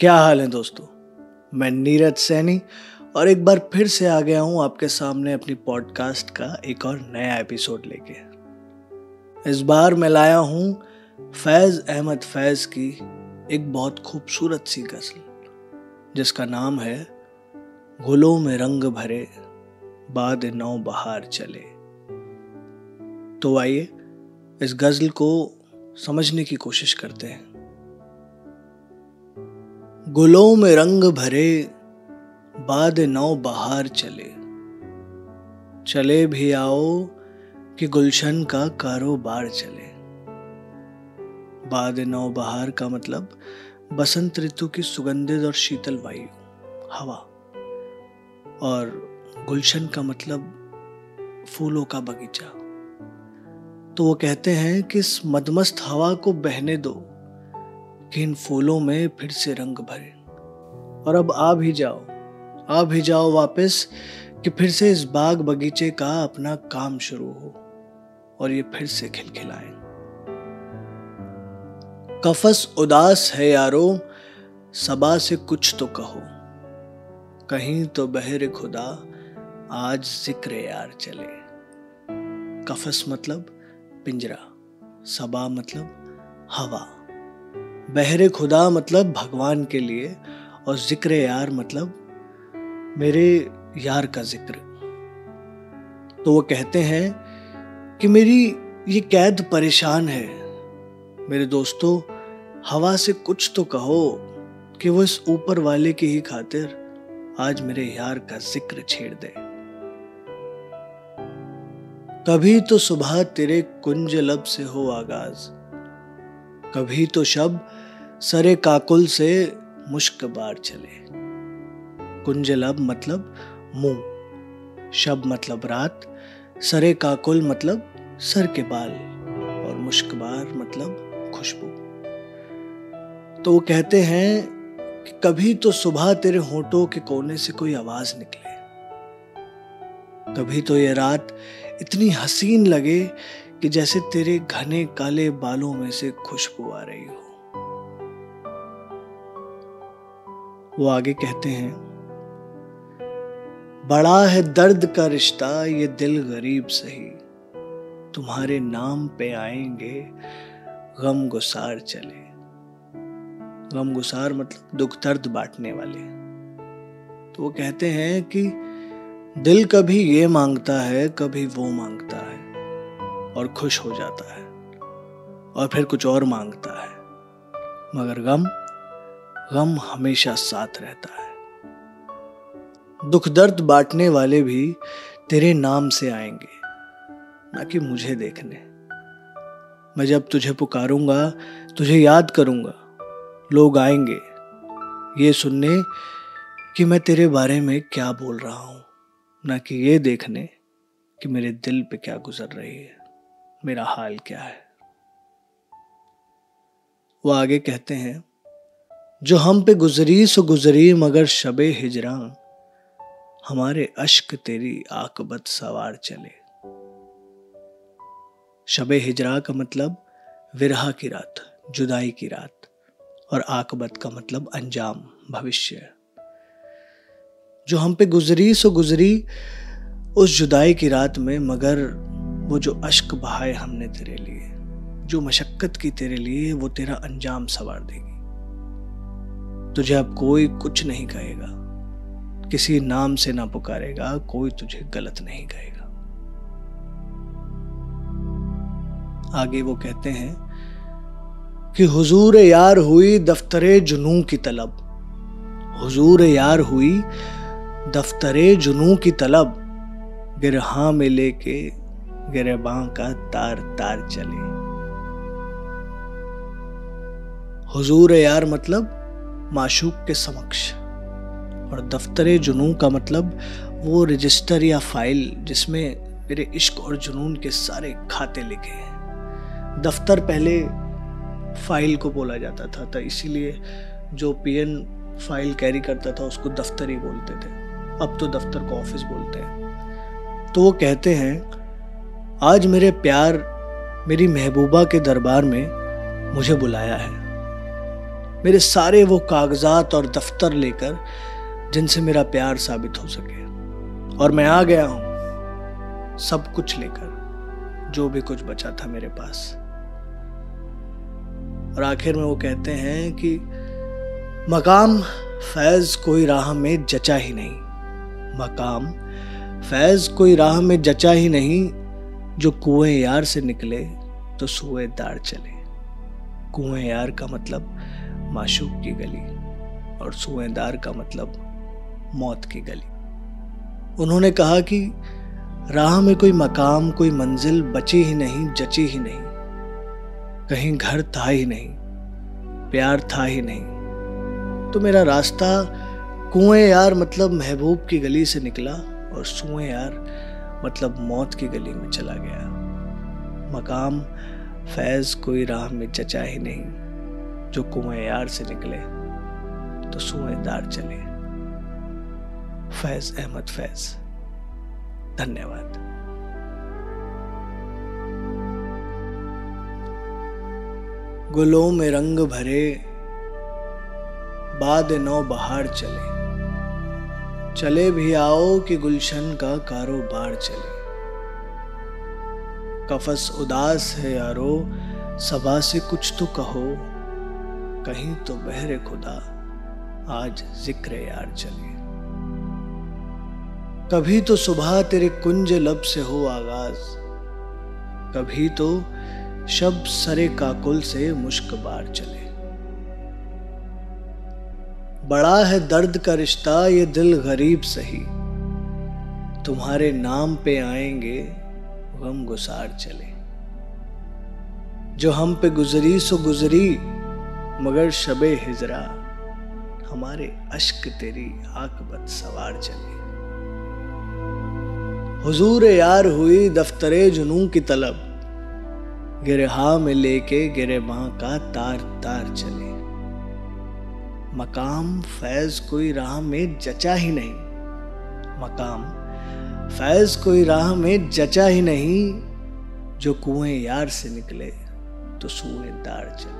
क्या हाल है दोस्तों? मैं नीरज सैनी और एक बार फिर से आ गया हूँ आपके सामने अपनी पॉडकास्ट का एक और नया एपिसोड लेके। इस बार मैं लाया हूँ फैज़ अहमद फैज़ की एक बहुत खूबसूरत सी गज़ल, जिसका नाम है, गुलों में रंग भरे, बाद नौ बहार चले। तो आइए इस गज़ल को समझने की कोशिश करते हैं। गुलों में रंग भरे, बाद नौ बहार चले। चले भी आओ कि गुलशन का कारोबार चले। बाद नौ बहार का मतलब बसंत ऋतु की सुगंधित और शीतल वायु, हवा। और गुलशन का मतलब फूलों का बगीचा। तो वो कहते हैं कि इस मदमस्त हवा को बहने दो। कि इन फूलों में फिर से रंग भरे। और अब आ भी जाओ आ भी जाओ वापस कि फिर से इस बाग बगीचे का अपना काम शुरू हो और ये फिर से खिलखिलाए। कफस उदास है यारो, सबा से कुछ तो कहो। कहीं तो बहर खुदा, आज ज़िक्र यार चले। कफस मतलब पिंजरा, सबा मतलब हवा। बहरे खुदा मतलब भगवान के लिए और ज़िक्र यार मतलब मेरे यार का ज़िक्र। तो वो कहते हैं कि मेरी ये कैद परेशान है। मेरे दोस्तों, हवा से कुछ तो कहो कि वो इस ऊपर वाले की ही खातिर आज मेरे यार का ज़िक्र छेड़ दे। कभी तो सुबह तेरे कुंज लब से हो आगाज़। कभी तो शब सरे काकुल से मुश्क बार चले। कुंजलब मतलब मुँह, शब मतलब रात, सरे काकुल मतलब सर के बाल, और मुश्कबार मतलब खुशबू। तो वो कहते हैं कि कभी तो सुबह तेरे होठों के कोने से कोई आवाज़ निकले। कभी तो ये रात इतनी हसीन लगे कि जैसे तेरे घने काले बालों में से खुशबू आ रही हो। वो आगे कहते हैं, बड़ा है दर्द का रिश्ता, ये दिल गरीब सही। तुम्हारे नाम पे आएँगे गम गुसार चले। गम गुसार मतलब दुख दर्द बांटने वाले। तो वो कहते हैं कि दिल कभी ये माँगता है, कभी वो माँगता है। और खुश हो जाता है और फिर कुछ और माँगता है। मगर गम गम हमेशा साथ रहता है। दुख दर्द बांटने वाले भी तेरे नाम से आएँगे, ना कि मुझे देखने। मैं जब तुझे पुकारूँगा, तुझे याद करूँगा, लोग आएँगे, ये सुनने कि मैं तेरे बारे में क्या बोल रहा हूँ, ना कि ये देखने कि मेरे दिल पे क्या गुजर रही है। मेरा हाल क्या है? वो आगे कहते हैं, जो हम पे गुजरी सो गुजरी, मगर शबे हिजरा हमारे अश्क तेरी आकबत सवार चले. शबे हिजरा का मतलब विरहा की रात, जुदाई की रात, और आकबत का मतलब अंजाम, भविष्य। जो हम पे गुजरी सो गुजरी, उस जुदाई की रात में, मगर वो जो अश्क बहाए हमने तेरे लिए, जो मशक्कत की तेरे लिए, वो तेरा अंजाम सवार देगी। तुझे अब कोई कुछ नहीं कहेगा। किसी नाम से ना पुकारेगा, कोई तुझे गलत नहीं कहेगा। आगे वो कहते हैं कि हुजूर यार हुई दफ्तरे जुनू की तलब। हुजूर यार हुई दफ्तरे जुनू की तलब, गिरहा में लेके गिरबा का तार तार चले। हुजूर यार मतलब माशूक के समक्ष। और दफ्तर जुनून का मतलब वो रजिस्टर या फ़ाइल जिसमें मेरे इश्क और जुनून के सारे खाते लिखे हैं। दफ्तर पहले फ़ाइल को बोला जाता था तो इसीलिए जो पीएन फ़ाइल कैरी करता था, उसको दफ्तर ही बोलते थे। अब तो दफ्तर को ऑफ़िस बोलते हैं। तो वो कहते हैं आज मेरे प्यार मेरी महबूबा के दरबार में मुझे बुलाया है। मेरे सारे वो कागजात और दफ्तर लेकर जिनसे मेरा प्यार साबित हो सके। और मैं आ गया हूँ सब कुछ लेकर, जो भी कुछ बचा था मेरे पास। और आखिर में वो कहते हैं कि मकाम फैज कोई राह में जचा ही नहीं। मकाम फैज कोई राह में जचा ही नहीं जो कुएँ यार से निकले तो सुए दार चले। कुएँ यार का मतलब माशूक की गली और सुएदार का मतलब मौत की गली। उन्होंने कहा कि राह में कोई मकाम, कोई मंजिल बची ही नहीं, जची ही नहीं। कहीं घर था ही नहीं, प्यार था ही नहीं। तो मेरा रास्ता कुएँ यार मतलब महबूब की गली से निकला और सुए यार मतलब मौत की गली में चला गया। मकाम फैज कोई राह में जचा ही नहीं, जो कुएँ से निकले तो सुएदार चले। फैज अहमद फैज, धन्यवाद। गुलों में रंग भरे, बाद नौ बहार चले। चले भी आओ कि गुलशन का कारोबार चले। कफस उदास है यारो, सभा से कुछ तो कहो, कहीं तो बहरे खुदा, आज ज़िक्र यार चले। कभी तो सुबह तेरे कुंज लब से हो आगाज़, कभी तो शब सरे काकुल से मुश्क बार चले। बड़ा है दर्द का रिश्ता, ये दिल गरीब सही। तुम्हारे नाम पे आएँगे, गम गुसार चले। जो हम पे गुजरी, सो गुजरी, मगर शबे हिजरा, हमारे अश्क तेरी आकबत सवार चले। हुजूर यार हुई दफ्तरे जुनू की तलब, गिरहा में लेके गिरे माँ का तार तार चले। मकाम फैज कोई राह में जचा ही नहीं। मकाम फैज कोई राह में जचा ही नहीं, जो कुएँ यार से निकले तो सूए दार चले।